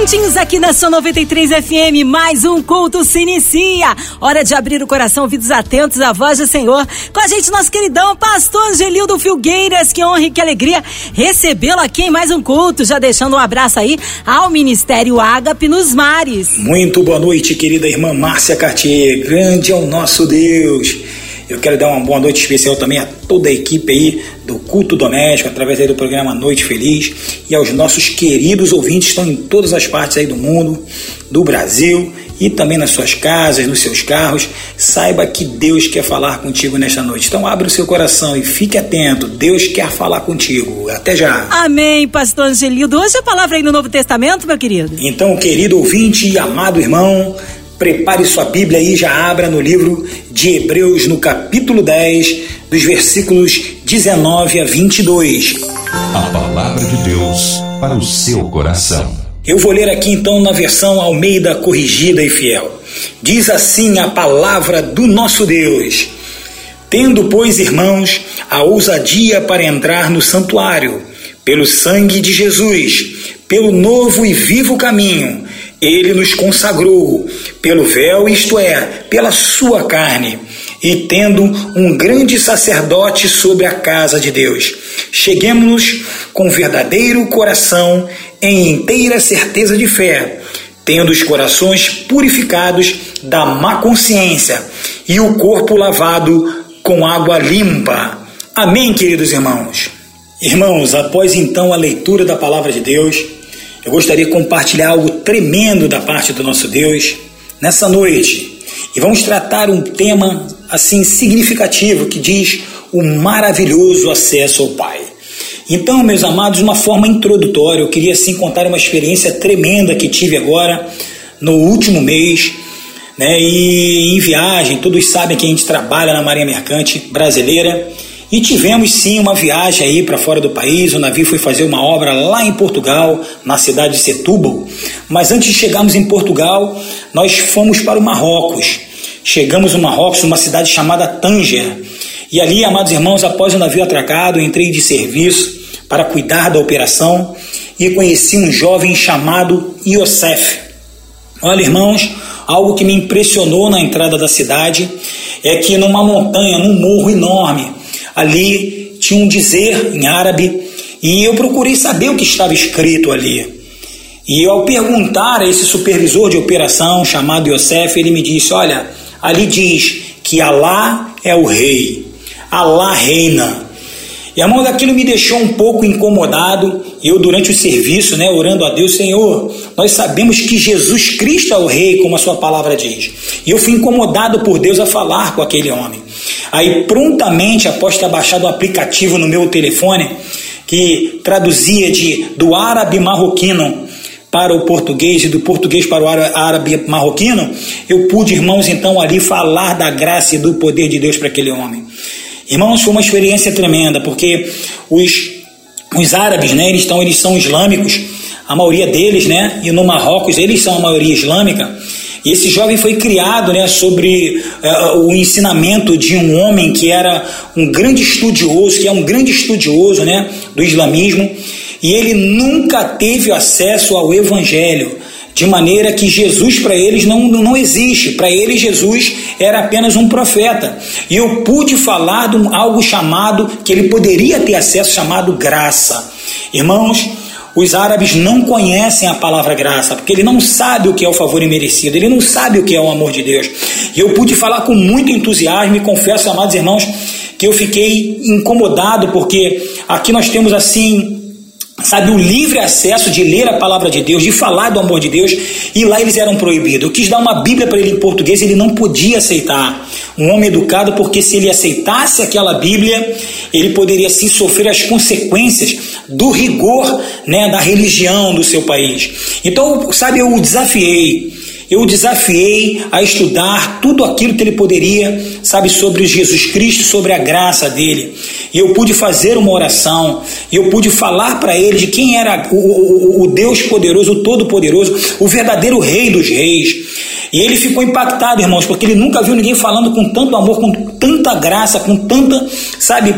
Juntinhos aqui na sua 93 FM, mais um culto se inicia. Hora de abrir o coração, ouvidos atentos à voz do Senhor. Com a gente, nosso queridão pastor Angelildo Filgueiras. Que honra e que alegria recebê-lo aqui em mais um culto. Já deixando um abraço aí ao Ministério Ágape nos Mares. Muito boa noite, querida irmã Márcia Cartier. Grande é o nosso Deus. Eu quero dar uma boa noite especial também a toda a equipe aí do Culto Doméstico, através aí do programa Noite Feliz, e aos nossos queridos ouvintes que estão em todas as partes aí do mundo, do Brasil e também nas suas casas, nos seus carros. Saiba que Deus quer falar contigo nesta noite. Então abre o seu coração e fique atento. Deus quer falar contigo. Até já. Amém, pastor Angelildo. Hoje a palavra aí no Novo Testamento, meu querido. Então, querido ouvinte e amado irmão, Prepare sua Bíblia e já abra no livro de Hebreus, no capítulo 10, dos versículos 19 a 22. A palavra de Deus para o seu coração. Eu vou ler aqui então na versão Almeida Corrigida e Fiel. Diz assim a palavra do nosso Deus: Tendo, pois, irmãos, a ousadia para entrar no santuário, pelo sangue de Jesus, pelo novo e vivo caminho, ele nos consagrou pelo véu, isto é, pela sua carne, e tendo um grande sacerdote sobre a casa de Deus. Cheguemos-nos com verdadeiro coração em inteira certeza de fé, tendo os corações purificados da má consciência e o corpo lavado com água limpa. Amém, queridos irmãos. Irmãos, após então a leitura da palavra de Deus, eu gostaria de compartilhar algo tremendo da parte do nosso Deus nessa noite. E vamos tratar um tema assim significativo que diz o maravilhoso acesso ao Pai. Então, meus amados, uma forma introdutória, eu queria assim contar uma experiência tremenda que tive agora no último mês, né? E em viagem, todos sabem que a gente trabalha na Marinha Mercante Brasileira e tivemos sim uma viagem aí para fora do país. O navio foi fazer uma obra lá em Portugal, na cidade de Setúbal. Mas antes de chegarmos em Portugal, nós fomos para o Marrocos. Chegamos no Marrocos, numa cidade chamada Tanger. E ali, amados irmãos, após o navio atracado, entrei de serviço para cuidar da operação e conheci um jovem chamado Iosef. Olha, irmãos, algo que me impressionou na entrada da cidade é que numa montanha, num morro enorme, ali tinha um dizer em árabe e eu procurei saber o que estava escrito ali. E ao perguntar a esse supervisor de operação chamado Yosef, ele me disse: Olha, ali diz que Alá é o rei, Alá reina. E a mão daquilo me deixou um pouco incomodado. Eu, durante o serviço, né, orando a Deus, Senhor, nós sabemos que Jesus Cristo é o Rei, como a Sua palavra diz. E eu fui incomodado por Deus a falar com aquele homem. Aí, prontamente, após ter baixado o aplicativo no meu telefone, que traduzia de do árabe marroquino para o português e do português para o árabe marroquino, eu pude, irmãos, então ali falar da graça e do poder de Deus para aquele homem. Irmãos, foi uma experiência tremenda, porque os, os árabes, né, eles, estão, eles são islâmicos, a maioria deles, né, e no Marrocos eles são a maioria islâmica, e esse jovem foi criado né, sobre uh, o ensinamento de um homem que era um grande estudioso, que é um grande estudioso né, do islamismo, e ele nunca teve acesso ao evangelho, de maneira que Jesus para eles não, não existe. Para eles, Jesus era apenas um profeta. E eu pude falar de algo chamado, que ele poderia ter acesso, chamado graça. Irmãos, os árabes não conhecem a palavra graça, porque ele não sabe o que é o favor imerecido, ele não sabe o que é o amor de Deus. E eu pude falar com muito entusiasmo e confesso, amados irmãos, que eu fiquei incomodado, porque aqui nós temos assim sabe, o livre acesso de ler a palavra de Deus, de falar do amor de Deus, e lá eles eram proibidos. Eu quis dar uma Bíblia para ele em português, ele não podia aceitar. Um homem educado, porque se ele aceitasse aquela Bíblia, ele poderia sim sofrer as consequências do rigor né, da religião do seu país. Então, sabe, eu o desafiei eu o desafiei a estudar tudo aquilo que ele poderia, sabe, sobre Jesus Cristo, sobre a graça dele. E eu pude fazer uma oração, e eu pude falar para ele de quem era o, o, o Deus poderoso, o Todo-Poderoso, o verdadeiro Rei dos Reis. E ele ficou impactado, irmãos, porque ele nunca viu ninguém falando com tanto amor, com tanta graça, com tanta, sabe,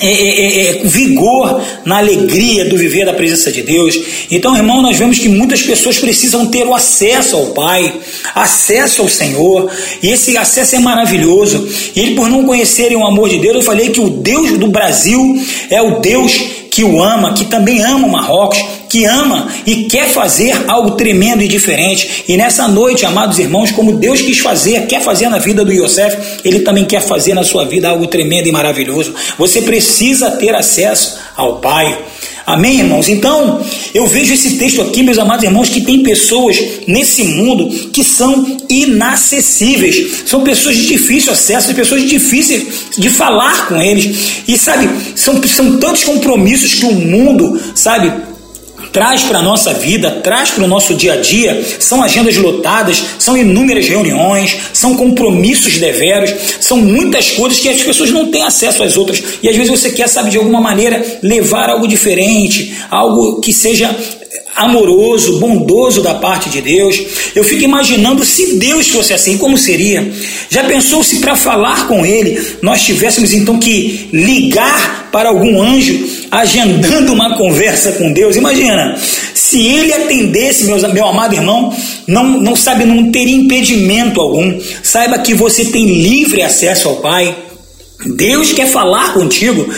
é, é, é, é, vigor na alegria do viver da presença de Deus. Então, irmão, nós vemos que muitas pessoas precisam ter o acesso ao Pai, acesso ao Senhor, e esse acesso é maravilhoso. E ele, por não conhecerem o amor de Deus, eu falei que o Deus do Brasil é o Deus que o ama, que também ama o Marrocos, que ama e quer fazer algo tremendo e diferente. E nessa noite, amados irmãos, como Deus quis fazer, quer fazer na vida do Yosef, Ele também quer fazer na sua vida algo tremendo e maravilhoso. Você precisa ter acesso ao Pai. Amém, irmãos? Então, eu vejo esse texto aqui, meus amados irmãos, que tem pessoas nesse mundo que são inacessíveis. São pessoas de difícil acesso, pessoas difíceis de falar com eles. E sabe, são, são tantos compromissos que o mundo, sabe, traz para a nossa vida, traz para o nosso dia a dia, são agendas lotadas, são inúmeras reuniões, são compromissos deveros, são muitas coisas que as pessoas não têm acesso às outras. E às vezes você quer, sabe, de alguma maneira levar algo diferente, algo que seja amoroso, bondoso da parte de Deus. Eu fico imaginando se Deus fosse assim, como seria? Já pensou se para falar com Ele nós tivéssemos então que ligar para algum anjo agendando uma conversa com Deus? Imagina, se Ele atendesse, meus, meu amado irmão, não, não sabe, não teria impedimento algum. Saiba que você tem livre acesso ao Pai. Deus quer falar contigo.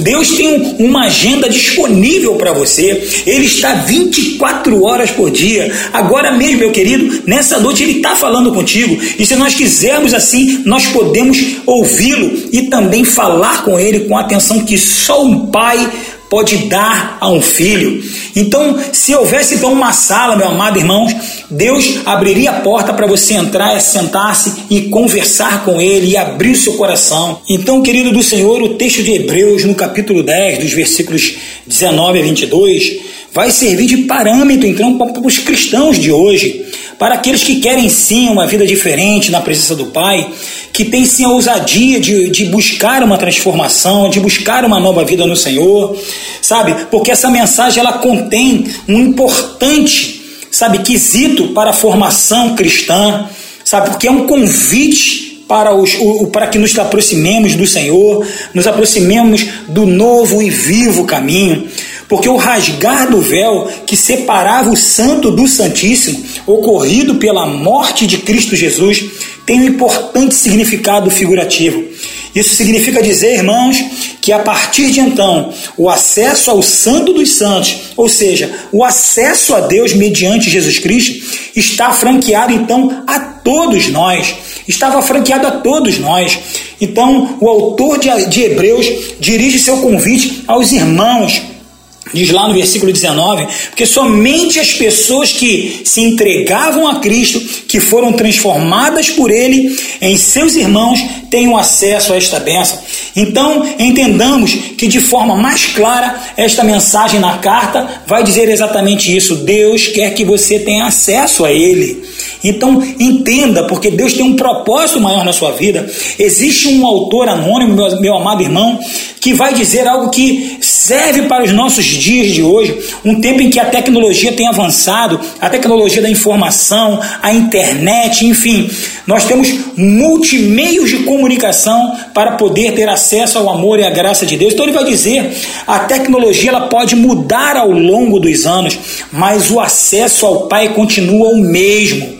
Deus tem uma agenda disponível para você. Ele está 24 horas por dia. Agora mesmo, meu querido, nessa noite ele está falando contigo. E se nós quisermos assim, nós podemos ouvi-lo e também falar com ele com a atenção que só um pai pode dar a um filho. Então, se houvesse então uma sala, meu amado irmãos, Deus abriria a porta para você entrar, sentar-se e conversar com Ele e abrir o seu coração. Então, querido do Senhor, o texto de Hebreus, no capítulo 10, dos versículos 19 a 22, vai servir de parâmetro então para os cristãos de hoje, para aqueles que querem sim uma vida diferente na presença do Pai, que têm sim a ousadia de, de buscar uma transformação, de buscar uma nova vida no Senhor, sabe? Porque essa mensagem ela contém um importante sabe, quesito para a formação cristã, sabe, porque é um convite para, os, o, para que nos aproximemos do Senhor, nos aproximemos do novo e vivo caminho, porque o rasgar do véu que separava o santo do santíssimo, ocorrido pela morte de Cristo Jesus, tem um importante significado figurativo. Isso significa dizer, irmãos, que a partir de então, o acesso ao Santo dos Santos, ou seja, o acesso a Deus mediante Jesus Cristo, está franqueado então a todos nós. Estava franqueado a todos nós. Então, o autor de Hebreus dirige seu convite aos irmãos Diz lá no versículo 19, porque somente as pessoas que se entregavam a Cristo, que foram transformadas por Ele em seus irmãos, têm acesso a esta bênção. Então, entendamos que de forma mais clara, esta mensagem na carta vai dizer exatamente isso. Deus quer que você tenha acesso a Ele. Então, entenda, porque Deus tem um propósito maior na sua vida. Existe um autor anônimo, meu, meu amado irmão, que vai dizer algo que serve para os nossos dias de hoje, um tempo em que a tecnologia tem avançado, a tecnologia da informação, a internet, enfim, nós temos multimeios de comunicação para poder ter acesso ao amor e à graça de Deus. Então ele vai dizer, a tecnologia ela pode mudar ao longo dos anos, mas o acesso ao Pai continua o mesmo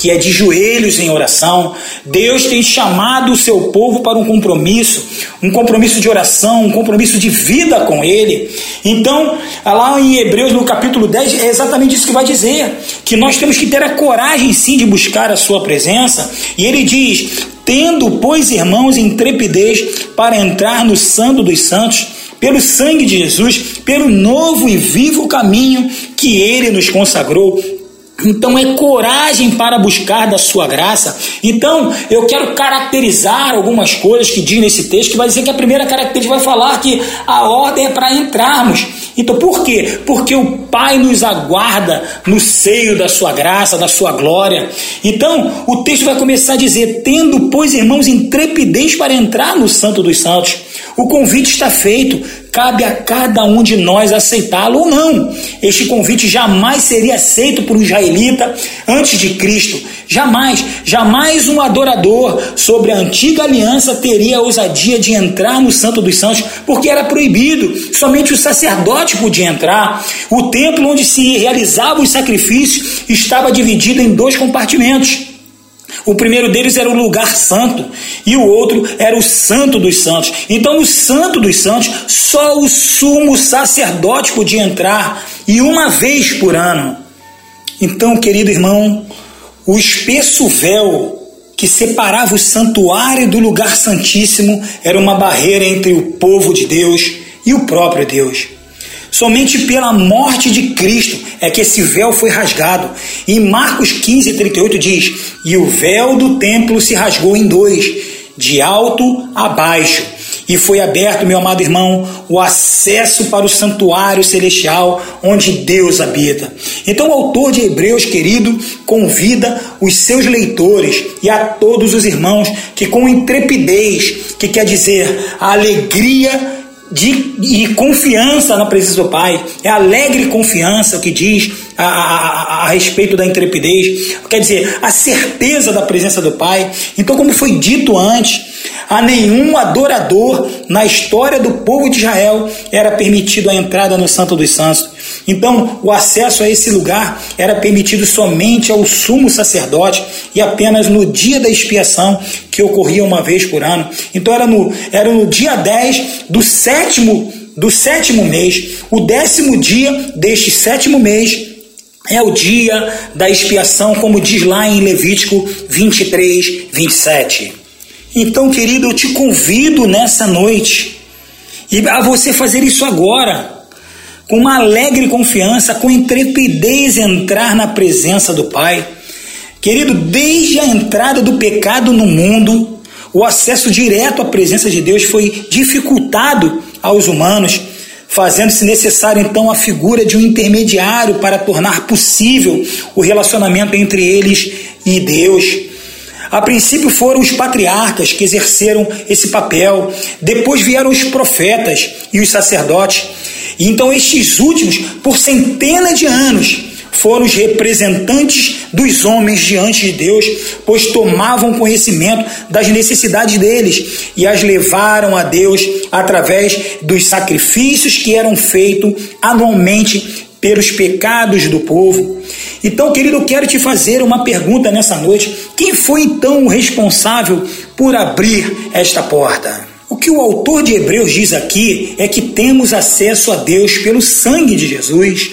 que é de joelhos em oração. Deus tem chamado o seu povo para um compromisso, um compromisso de oração, um compromisso de vida com Ele. Então, lá em Hebreus, no capítulo 10, é exatamente isso que vai dizer: que nós temos que ter a coragem sim de buscar a Sua presença. E ele diz: tendo, pois, irmãos, intrepidez para entrar no Santo dos Santos pelo sangue de Jesus, pelo novo e vivo caminho que ele nos consagrou, então é coragem para buscar da sua graça. Então eu quero caracterizar algumas coisas que diz nesse texto, que vai dizer que a primeira característica vai falar que a ordem é para entrarmos. Então por quê? Porque o Pai nos aguarda no seio da sua graça, da sua glória. Então o texto vai começar a dizer: tendo, pois, irmãos, intrepidez para entrar no Santo dos Santos. O convite está feito. Cabe a cada um de nós aceitá-lo ou não. Este convite jamais seria aceito por um israelita antes de Cristo. Jamais, jamais um adorador sobre a antiga aliança teria a ousadia de entrar no Santo dos Santos, porque era proibido. Somente o sacerdote podia entrar. O templo onde se realizavam os sacrifícios estava dividido em dois compartimentos. O primeiro deles era o lugar santo e o outro era o santo dos santos. Então, no santo dos santos, só o sumo sacerdote podia entrar e uma vez por ano. Então, querido irmão, o espesso véu que separava o santuário do lugar santíssimo era uma barreira entre o povo de Deus e o próprio Deus. Somente pela morte de Cristo é que esse véu foi rasgado. Em Marcos 15, 38 diz: E o véu do templo se rasgou em dois, de alto a baixo. E foi aberto, meu amado irmão, o acesso para o santuário celestial onde Deus habita. Então, o autor de Hebreus, querido, convida os seus leitores e a todos os irmãos que, com intrepidez, que quer dizer a alegria de, e confiança na presença do Pai, é alegre confiança o que diz a, a, a, respeito da intrepidez, quer dizer, a certeza da presença do Pai. Então, como foi dito antes, a nenhum adorador na história do povo de Israel era permitido a entrada no Santo dos Santos. Então, o acesso a esse lugar era permitido somente ao sumo sacerdote e apenas no dia da expiação, que ocorria uma vez por ano. Então, era no, era no dia 10 do sétimo, do sétimo mês, o décimo dia deste sétimo mês, é o dia da expiação, como diz lá em Levítico 23, 27. Então, querido, eu te convido nessa noite e a você fazer isso agora, com uma alegre confiança, com intrepidez entrar na presença do Pai. Querido, desde a entrada do pecado no mundo, o acesso direto à presença de Deus foi dificultado aos humanos, fazendo-se necessário então a figura de um intermediário para tornar possível o relacionamento entre eles e Deus. A princípio foram os patriarcas que exerceram esse papel, depois vieram os profetas e os sacerdotes. E então estes últimos, por centenas de anos, foram os representantes dos homens diante de Deus, pois tomavam conhecimento das necessidades deles e as levaram a Deus através dos sacrifícios que eram feitos anualmente pelos pecados do povo. Então, querido, eu quero te fazer uma pergunta nessa noite. Quem foi então o responsável por abrir esta porta? O que o autor de Hebreus diz aqui é que temos acesso a Deus pelo sangue de Jesus.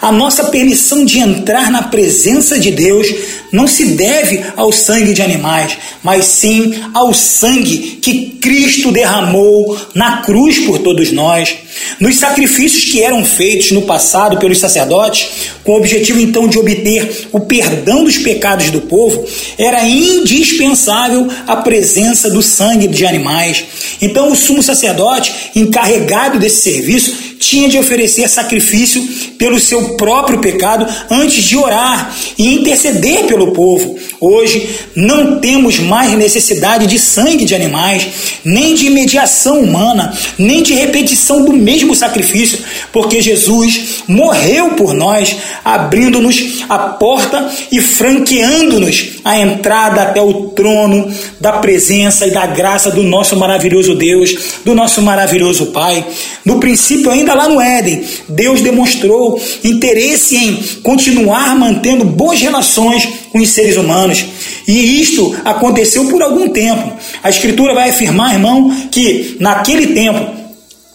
A nossa permissão de entrar na presença de Deus não se deve ao sangue de animais, mas sim ao sangue que Cristo derramou na cruz por todos nós. Nos sacrifícios que eram feitos no passado pelos sacerdotes, com o objetivo então de obter o perdão dos pecados do povo, era indispensável a presença do sangue de animais. Então, o sumo sacerdote, encarregado desse serviço, tinha de oferecer sacrifício pelo seu próprio pecado antes de orar e interceder pelo povo. Hoje não temos mais necessidade de sangue de animais, nem de mediação humana, nem de repetição do mesmo sacrifício, porque Jesus morreu por nós, abrindo-nos a porta e franqueando-nos a entrada até o trono da presença e da graça do nosso maravilhoso Deus, do nosso maravilhoso Pai. No princípio, ainda lá no Éden, Deus demonstrou interesse em continuar mantendo boas relações com os seres humanos. E isto aconteceu por algum tempo. A Escritura vai afirmar, irmão, que naquele tempo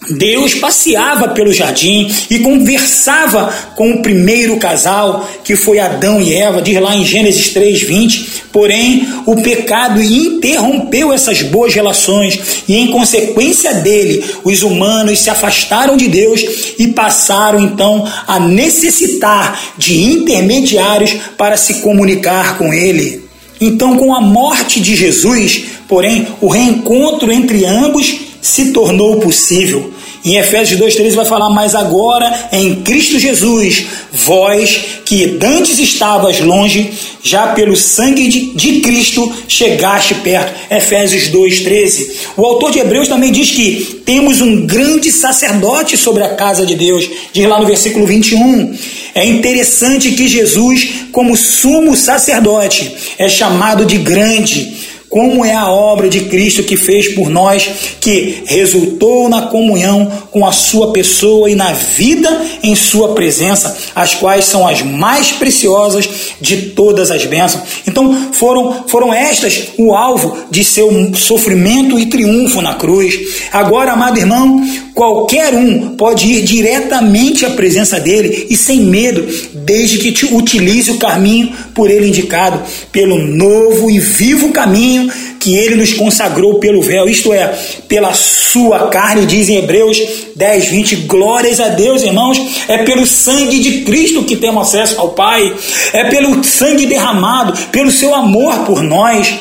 Deus passeava pelo jardim e conversava com o primeiro casal, que foi Adão e Eva, diz lá em Gênesis 3:20. Porém, o pecado interrompeu essas boas relações e em consequência dele, os humanos se afastaram de Deus e passaram então a necessitar de intermediários para se comunicar com ele. Então, com a morte de Jesus, porém, o reencontro entre ambos se tornou possível. Em Efésios 2,13 vai falar, mas agora em Cristo Jesus, vós que dantes estavas longe, já pelo sangue de, de Cristo chegaste perto. Efésios 2,13. O autor de Hebreus também diz que temos um grande sacerdote sobre a casa de Deus, diz lá no versículo 21. É interessante que Jesus, como sumo sacerdote, é chamado de grande como é a obra de Cristo que fez por nós, que resultou na comunhão com a sua pessoa e na vida em sua presença, as quais são as mais preciosas de todas as bênçãos. Então, foram, foram estas o alvo de seu sofrimento e triunfo na cruz. Agora, amado irmão, qualquer um pode ir diretamente à presença dele e sem medo, desde que utilize o caminho por ele indicado, pelo novo e vivo caminho que ele nos consagrou pelo véu, isto é, pela sua carne, diz em Hebreus 10, 20. Glórias a Deus, irmãos, é pelo sangue de Cristo que temos acesso ao Pai, é pelo sangue derramado, pelo seu amor por nós.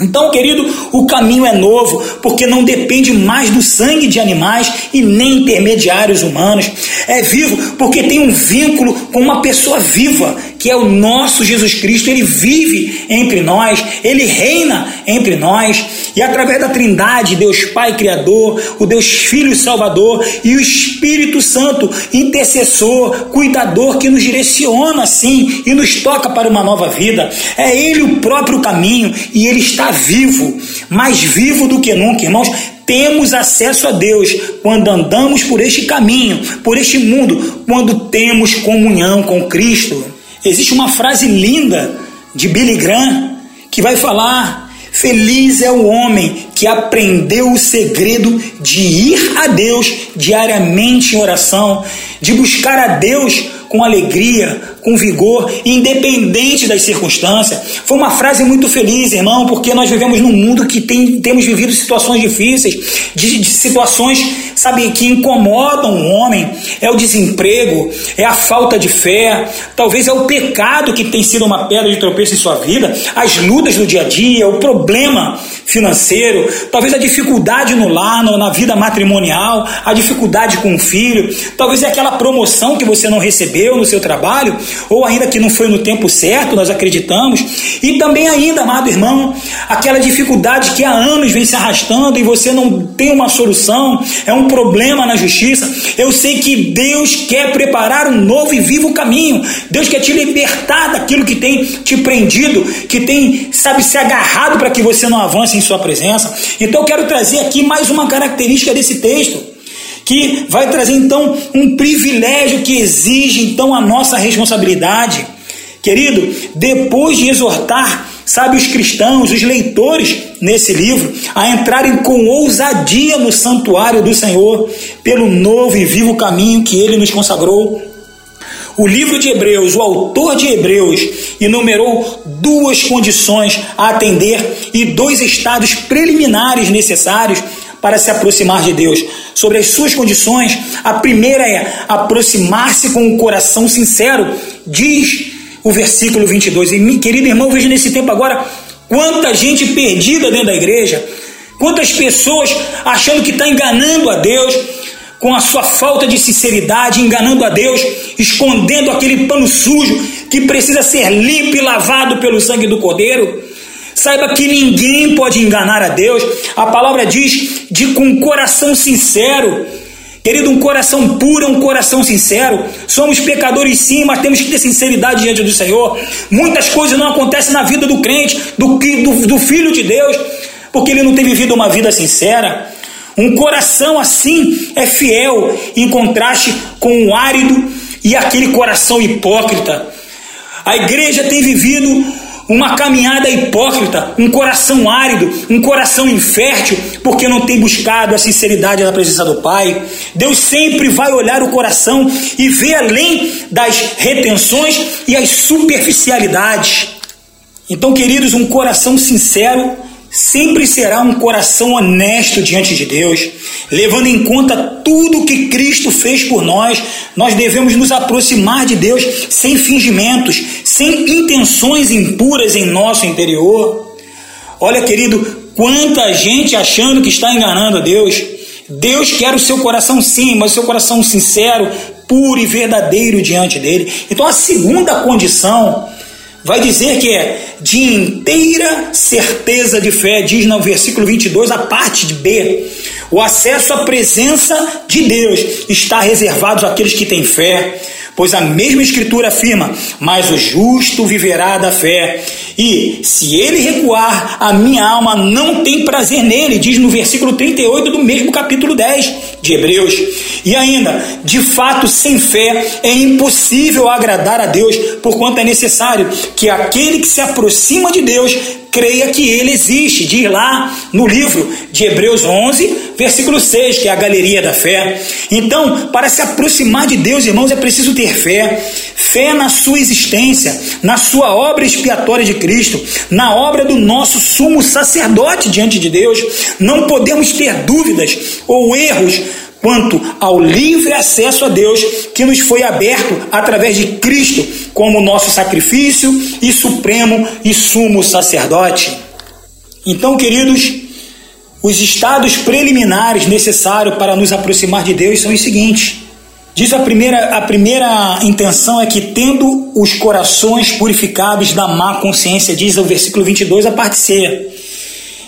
Então, querido, o caminho é novo, porque não depende mais do sangue de animais e nem intermediários humanos. É vivo porque tem um vínculo com uma pessoa viva, que é o nosso Jesus Cristo. Ele vive entre nós, ele reina entre nós, e através da Trindade, Deus Pai Criador, o Deus Filho Salvador e o Espírito Santo, intercessor, cuidador, que nos direciona assim e nos toca para uma nova vida. É Ele o próprio caminho e Ele está vivo, mais vivo do que nunca, irmãos. Temos acesso a Deus quando andamos por este caminho, por este mundo, quando temos comunhão com Cristo. Existe uma frase linda de Billy Graham que vai falar Feliz é o homem que aprendeu o segredo de ir a Deus diariamente em oração, de buscar a Deus com alegria, com vigor, independente das circunstâncias. Foi uma frase muito feliz, irmão, porque nós vivemos num mundo que tem, temos vivido situações difíceis, de, de situações, sabe, que incomodam o homem. É o desemprego, é a falta de fé, talvez é o pecado que tem sido uma pedra de tropeço em sua vida, as lutas do dia a dia, o problema financeiro, talvez a dificuldade no lar, na vida matrimonial, a dificuldade com o filho, talvez é aquela promoção que você não recebeu no seu trabalho, ou ainda que não foi no tempo certo, nós acreditamos, e também ainda, amado irmão, aquela dificuldade que há anos vem se arrastando e você não tem uma solução, é um problema na justiça. Eu sei que Deus quer preparar um novo e vivo caminho. Deus quer te libertar daquilo que tem te prendido, que tem, sabe, se agarrado para que você não avance em sua presença. Então eu quero trazer aqui mais uma característica desse texto que vai trazer então um privilégio que exige então a nossa responsabilidade. Querido, depois de exortar, sabe, os cristãos, os leitores nesse livro, a entrarem com ousadia no santuário do Senhor, pelo novo e vivo caminho que ele nos consagrou. O livro de Hebreus, o autor de Hebreus, enumerou duas condições a atender e dois estados preliminares necessários para se aproximar de Deus. Sobre as suas condições, a primeira é aproximar-se com um coração sincero, diz o versículo 22. E, querido irmão, veja nesse tempo agora quanta gente perdida dentro da igreja, quantas pessoas achando que está enganando a Deus, com a sua falta de sinceridade, enganando a Deus, escondendo aquele pano sujo que precisa ser limpo e lavado pelo sangue do Cordeiro. Saiba que ninguém pode enganar a Deus. A palavra diz de com coração sincero. Querido, um coração puro um coração sincero. Somos pecadores sim, mas temos que ter sinceridade diante do Senhor. Muitas coisas não acontecem na vida do crente, do, do, do filho de Deus, porque ele não tem vivido uma vida sincera. Um coração assim é fiel, em contraste com o árido e aquele coração hipócrita. A igreja tem vivido uma caminhada hipócrita, um coração árido, um coração infértil, porque não tem buscado a sinceridade na presença do Pai. Deus sempre vai olhar o coração e ver além das retenções e as superficialidades. Então, queridos, um coração sincero sempre será um coração honesto diante de Deus, levando em conta tudo que Cristo fez por nós. Nós devemos nos aproximar de Deus sem fingimentos, sem intenções impuras em nosso interior. Olha, querido, quanta gente achando que está enganando a Deus. Deus quer o seu coração sim, mas o seu coração sincero, puro e verdadeiro diante dele. Então a segunda condição vai dizer que é de inteira certeza de fé, diz no versículo 22, a parte de B. O acesso à presença de Deus está reservado àqueles que têm fé, pois a mesma Escritura afirma: Mas o justo viverá da fé. E se ele recuar, a minha alma não tem prazer nele, diz no versículo 38 do mesmo capítulo 10 de Hebreus. E ainda, de fato, sem fé é impossível agradar a Deus, porquanto é necessário que aquele que se aproxima de Deus creia que ele existe. Diz lá no livro de Hebreus 11, versículo 6, que é a galeria da fé. Então, para se aproximar de Deus, irmãos, é preciso ter fé. Fé na sua existência, na sua obra expiatória de Cristo, na obra do nosso sumo sacerdote diante de Deus. Não podemos ter dúvidas ou erros quanto ao livre acesso a Deus que nos foi aberto através de Cristo como nosso sacrifício e supremo e sumo sacerdote. Então, queridos, os estados preliminares necessários para nos aproximar de Deus são os seguintes. Diz a primeira, a primeira intenção é que, tendo os corações purificados da má consciência, diz o versículo 22, a parte C.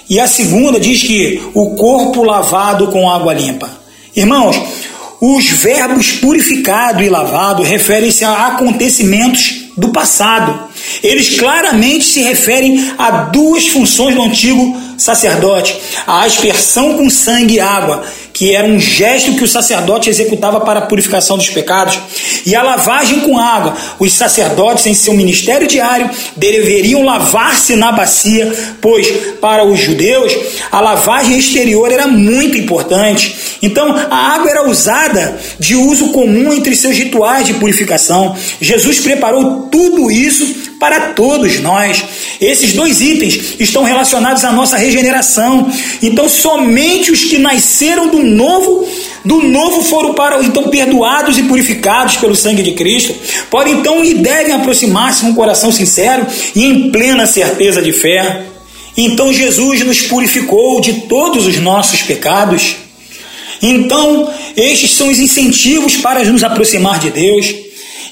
E a segunda diz que o corpo lavado com água limpa. Irmãos, os verbos purificado e lavado referem-se a acontecimentos do passado. Eles claramente se referem a duas funções do antigo sacerdote: a aspersão com sangue e água que era um gesto que o sacerdote executava para a purificação dos pecados, e a lavagem com água. Os sacerdotes, em seu ministério diário, deveriam lavar-se na bacia, pois para os judeus a lavagem exterior era muito importante. Então, a água era usada de uso comum entre seus rituais de purificação. Jesus preparou tudo isso para todos nós. Esses dois itens estão relacionados à nossa regeneração. Então, somente os que nasceram do novo, do novo foram para então perdoados e purificados pelo sangue de Cristo. Podem então e devem aproximar-se com um coração sincero e em plena certeza de fé. Então Jesus nos purificou de todos os nossos pecados. Então, estes são os incentivos para nos aproximar de Deus.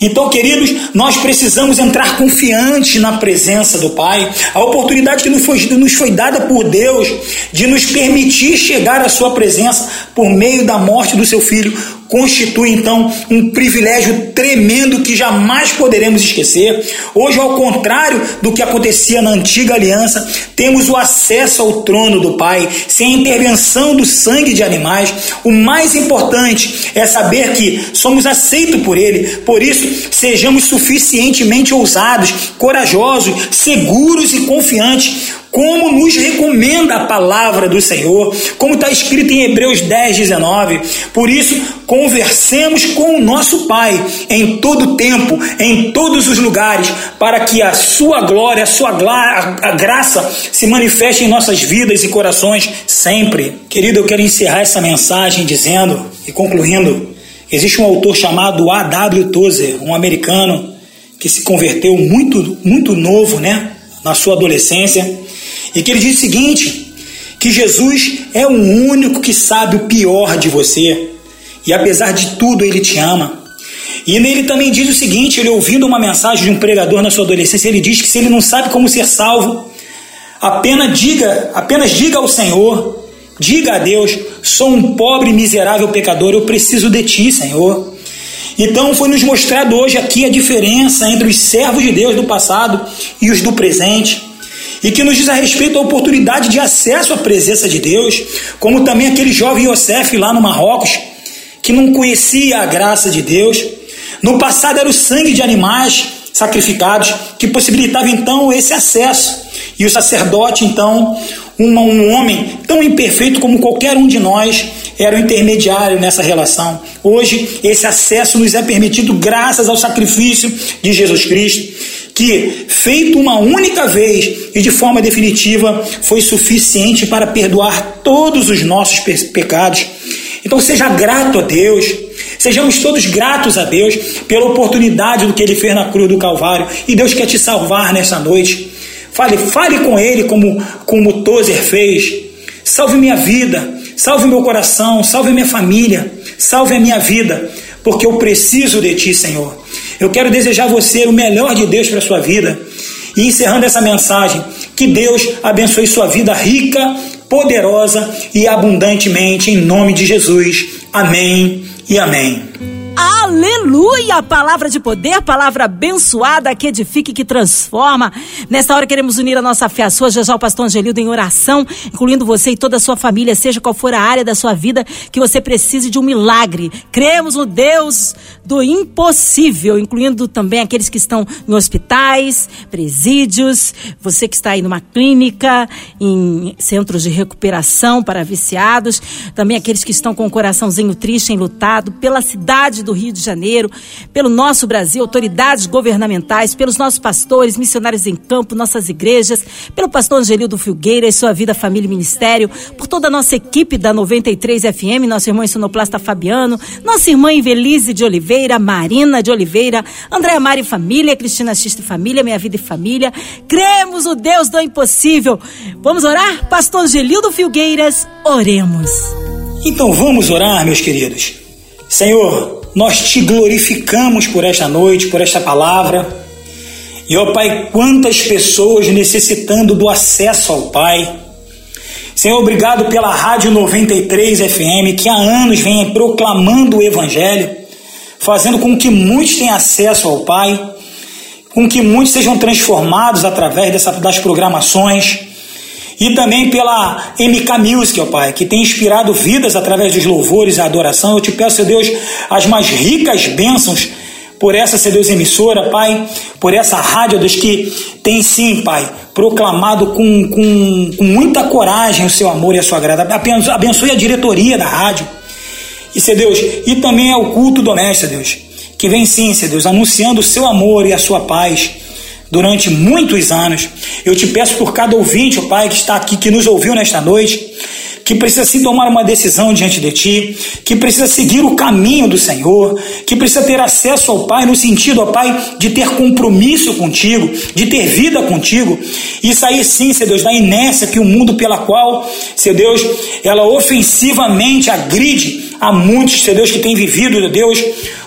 Então, queridos, nós precisamos entrar confiantes na presença do Pai. A oportunidade que nos foi, nos foi dada por Deus de nos permitir chegar à Sua presença por meio da morte do Seu Filho constitui então um privilégio tremendo que jamais poderemos esquecer. Hoje, ao contrário do que acontecia na antiga aliança, temos o acesso ao trono do Pai sem a intervenção do sangue de animais. O mais importante é saber que somos aceitos por Ele, por isso, sejamos suficientemente ousados, corajosos, seguros e confiantes como nos recomenda a palavra do Senhor, como está escrito em Hebreus 10, 19. Por isso, conversemos com o nosso Pai em todo tempo, em todos os lugares, para que a sua glória, a sua a graça se manifeste em nossas vidas e corações sempre. Querido, eu quero encerrar essa mensagem dizendo e concluindo: existe um autor chamado A.W. Tozer, um americano que se converteu muito, muito novo, né, na sua adolescência e que ele diz o seguinte: que Jesus é o único que sabe o pior de você, e apesar de tudo, ele te ama. E nele também diz o seguinte: ele ouvindo uma mensagem de um pregador na sua adolescência, ele diz que se ele não sabe como ser salvo, apenas diga, apenas diga ao Senhor, diga a Deus: sou um pobre, miserável pecador, eu preciso de ti, Senhor. Então foi nos mostrado hoje aqui a diferença entre os servos de Deus do passado e os do presente e que nos diz a respeito da oportunidade de acesso à presença de Deus, como também aquele jovem Yosef lá no Marrocos, que não conhecia a graça de Deus. No passado era o sangue de animais sacrificados que possibilitava então esse acesso. E o sacerdote, então, um, um homem tão imperfeito como qualquer um de nós, era o intermediário nessa relação. Hoje, esse acesso nos é permitido graças ao sacrifício de Jesus Cristo que, feito uma única vez e de forma definitiva, foi suficiente para perdoar todos os nossos pecados. Então seja grato a Deus, sejamos todos gratos a Deus pela oportunidade do que Ele fez na cruz do Calvário, e Deus quer te salvar nessa noite. Fale, fale com Ele como, como Tozer fez. Salve minha vida, salve meu coração, salve minha família, salve a minha vida, porque eu preciso de Ti, Senhor. Eu quero desejar a você o melhor de Deus para a sua vida. E encerrando essa mensagem, que Deus abençoe sua vida rica, poderosa e abundantemente, em nome de Jesus. Amém e amém. Aleluia! Palavra de poder, palavra abençoada que edifica e que transforma. Nesta hora queremos unir a nossa fé à sua, já já o pastor Angelildo em oração, incluindo você e toda a sua família, seja qual for a área da sua vida que você precise de um milagre. Cremos no Deus do impossível, incluindo também aqueles que estão em hospitais, presídios, você que está aí numa clínica, em centros de recuperação para viciados, também aqueles que estão com o coraçãozinho triste, enlutado, pela cidade do Rio de Janeiro, pelo nosso Brasil, autoridades governamentais, pelos nossos pastores, missionários em campo, nossas igrejas, pelo pastor Angelildo Filgueira e sua vida, família e ministério, por toda a nossa equipe da 93 FM, nosso irmão Sonoplasta Fabiano, nossa irmã Invelise de Oliveira, Marina de Oliveira, Andréa Mari Família, Cristina Xista Família, Minha Vida e Família. Cremos o Deus do impossível. Vamos orar? Pastor Angelildo Filgueiras, oremos. Então vamos orar, meus queridos. Senhor, nós te glorificamos por esta noite, por esta palavra. E, ó Pai, quantas pessoas necessitando do acesso ao Pai. Senhor, obrigado pela Rádio 93 FM, que há anos vem proclamando o Evangelho, fazendo com que muitos tenham acesso ao Pai, com que muitos sejam transformados através dessa, das programações e também pela MK Music, ó Pai, que tem inspirado vidas através dos louvores e adoração. Eu te peço, Deus, as mais ricas bênçãos por essa, Senhor Deus, emissora, Pai, por essa rádio, Deus, que tem sim, Pai, proclamado com, com, com muita coragem o seu amor e a sua graça. Abençoe a diretoria da rádio. E, Senhor Deus, e também ao culto doméstico, Deus, que vem sim, Senhor Deus, anunciando o seu amor e a sua paz durante muitos anos. Eu te peço por cada ouvinte, ó Pai, que está aqui, que nos ouviu nesta noite, que precisa sim tomar uma decisão diante de Ti, que precisa seguir o caminho do Senhor, que precisa ter acesso ao Pai, no sentido, ó Pai, de ter compromisso contigo, de ter vida contigo, e sair sim, Senhor Deus, da inércia que o mundo pela qual, Senhor Deus, ela ofensivamente agride a muitos, Senhor Deus, que têm vivido, Deus,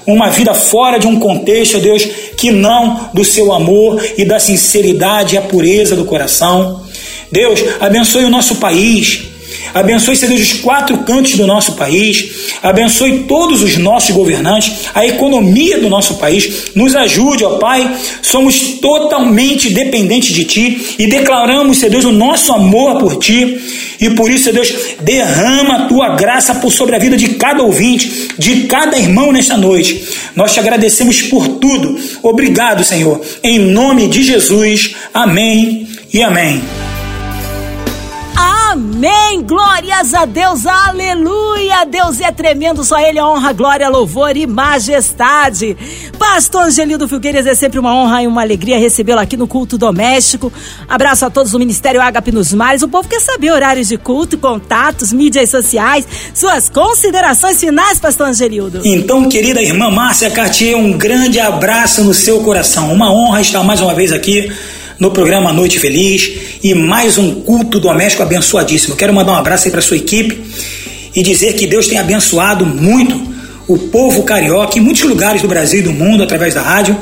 uma vida fora de um contexto, Deus, que não do seu amor e da sinceridade e a pureza do coração. Deus, abençoe o nosso país. Abençoe, Senhor Deus, os quatro cantos do nosso país. Abençoe todos os nossos governantes, a economia do nosso país. Nos ajude, ó Pai. Somos totalmente dependentes de Ti e declaramos, Senhor Deus, o nosso amor por Ti. E por isso, Deus, derrama a tua graça por sobre a vida de cada ouvinte, de cada irmão nesta noite. Nós te agradecemos por tudo. Obrigado, Senhor. Em nome de Jesus. Amém e amém. Amém! Glórias a Deus, aleluia! Deus é tremendo, só Ele é honra, glória, louvor e majestade. Pastor Angelildo Filgueiras, é sempre uma honra e uma alegria recebê-lo aqui no culto doméstico. Abraço a todos do Ministério Ágape nos Mares. O povo quer saber horários de culto, contatos, mídias sociais, suas considerações finais, Pastor Angelildo. Então, querida irmã Márcia Cartier, um grande abraço no seu coração. Uma honra estar mais uma vez aqui no programa Noite Feliz e mais um culto doméstico abençoadíssimo. Quero mandar um abraço aí para sua equipe e dizer que Deus tem abençoado muito o povo carioca em muitos lugares do Brasil e do mundo através da rádio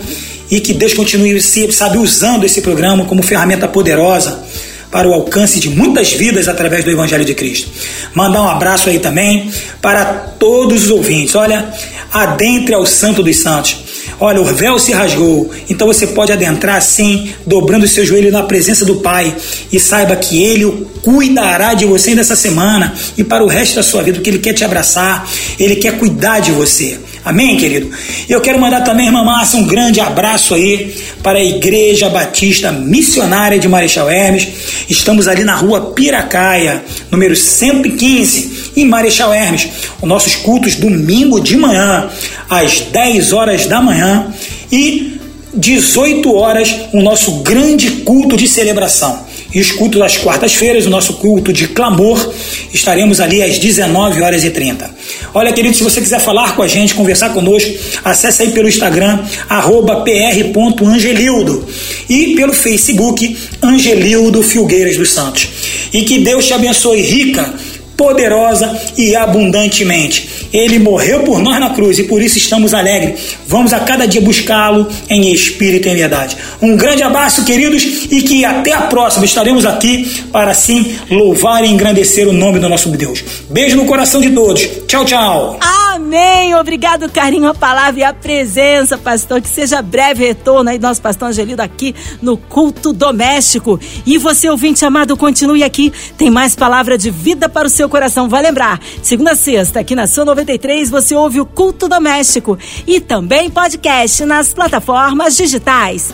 e que Deus continue, sabe, usando esse programa como ferramenta poderosa para o alcance de muitas vidas através do Evangelho de Cristo. Mandar um abraço aí também para todos os ouvintes. Olha, adentre ao Santo dos Santos. Olha, o véu se rasgou, então você pode adentrar assim, dobrando o seu joelho na presença do Pai. E saiba que Ele cuidará de você nessa semana e para o resto da sua vida, porque Ele quer te abraçar, Ele quer cuidar de você. Amém, querido? Eu quero mandar também, irmã Márcia, um grande abraço aí para a Igreja Batista Missionária de Marechal Hermes. Estamos ali na rua Piracaia, número 115, em Marechal Hermes. Os nossos cultos domingo de manhã, às 10 horas da manhã e 18 horas, o nosso grande culto de celebração e os cultos das quartas-feiras, o nosso culto de clamor, estaremos ali às 19 horas e 30. Olha, querido, se você quiser falar com a gente, conversar conosco, acesse aí pelo Instagram, arroba pr.angelildo e pelo Facebook, Angelildo Filgueiras dos Santos. E que Deus te abençoe rica, poderosa e abundantemente. Ele morreu por nós na cruz e por isso estamos alegres. Vamos a cada dia buscá-lo em espírito e em verdade. Um grande abraço, queridos, e que até a próxima estaremos aqui para assim louvar e engrandecer o nome do nosso Deus. Beijo no coração de todos. Tchau, tchau. Amém. Obrigado, carinho, a palavra e a presença, pastor. Que seja breve retorno aí, nosso pastor Angelino, aqui no culto doméstico. E você, ouvinte amado, continue aqui. Tem mais palavra de vida para o seu coração. Vai lembrar, segunda a sexta, aqui na sua 93, você ouve o culto doméstico. E também podcast nas plataformas digitais.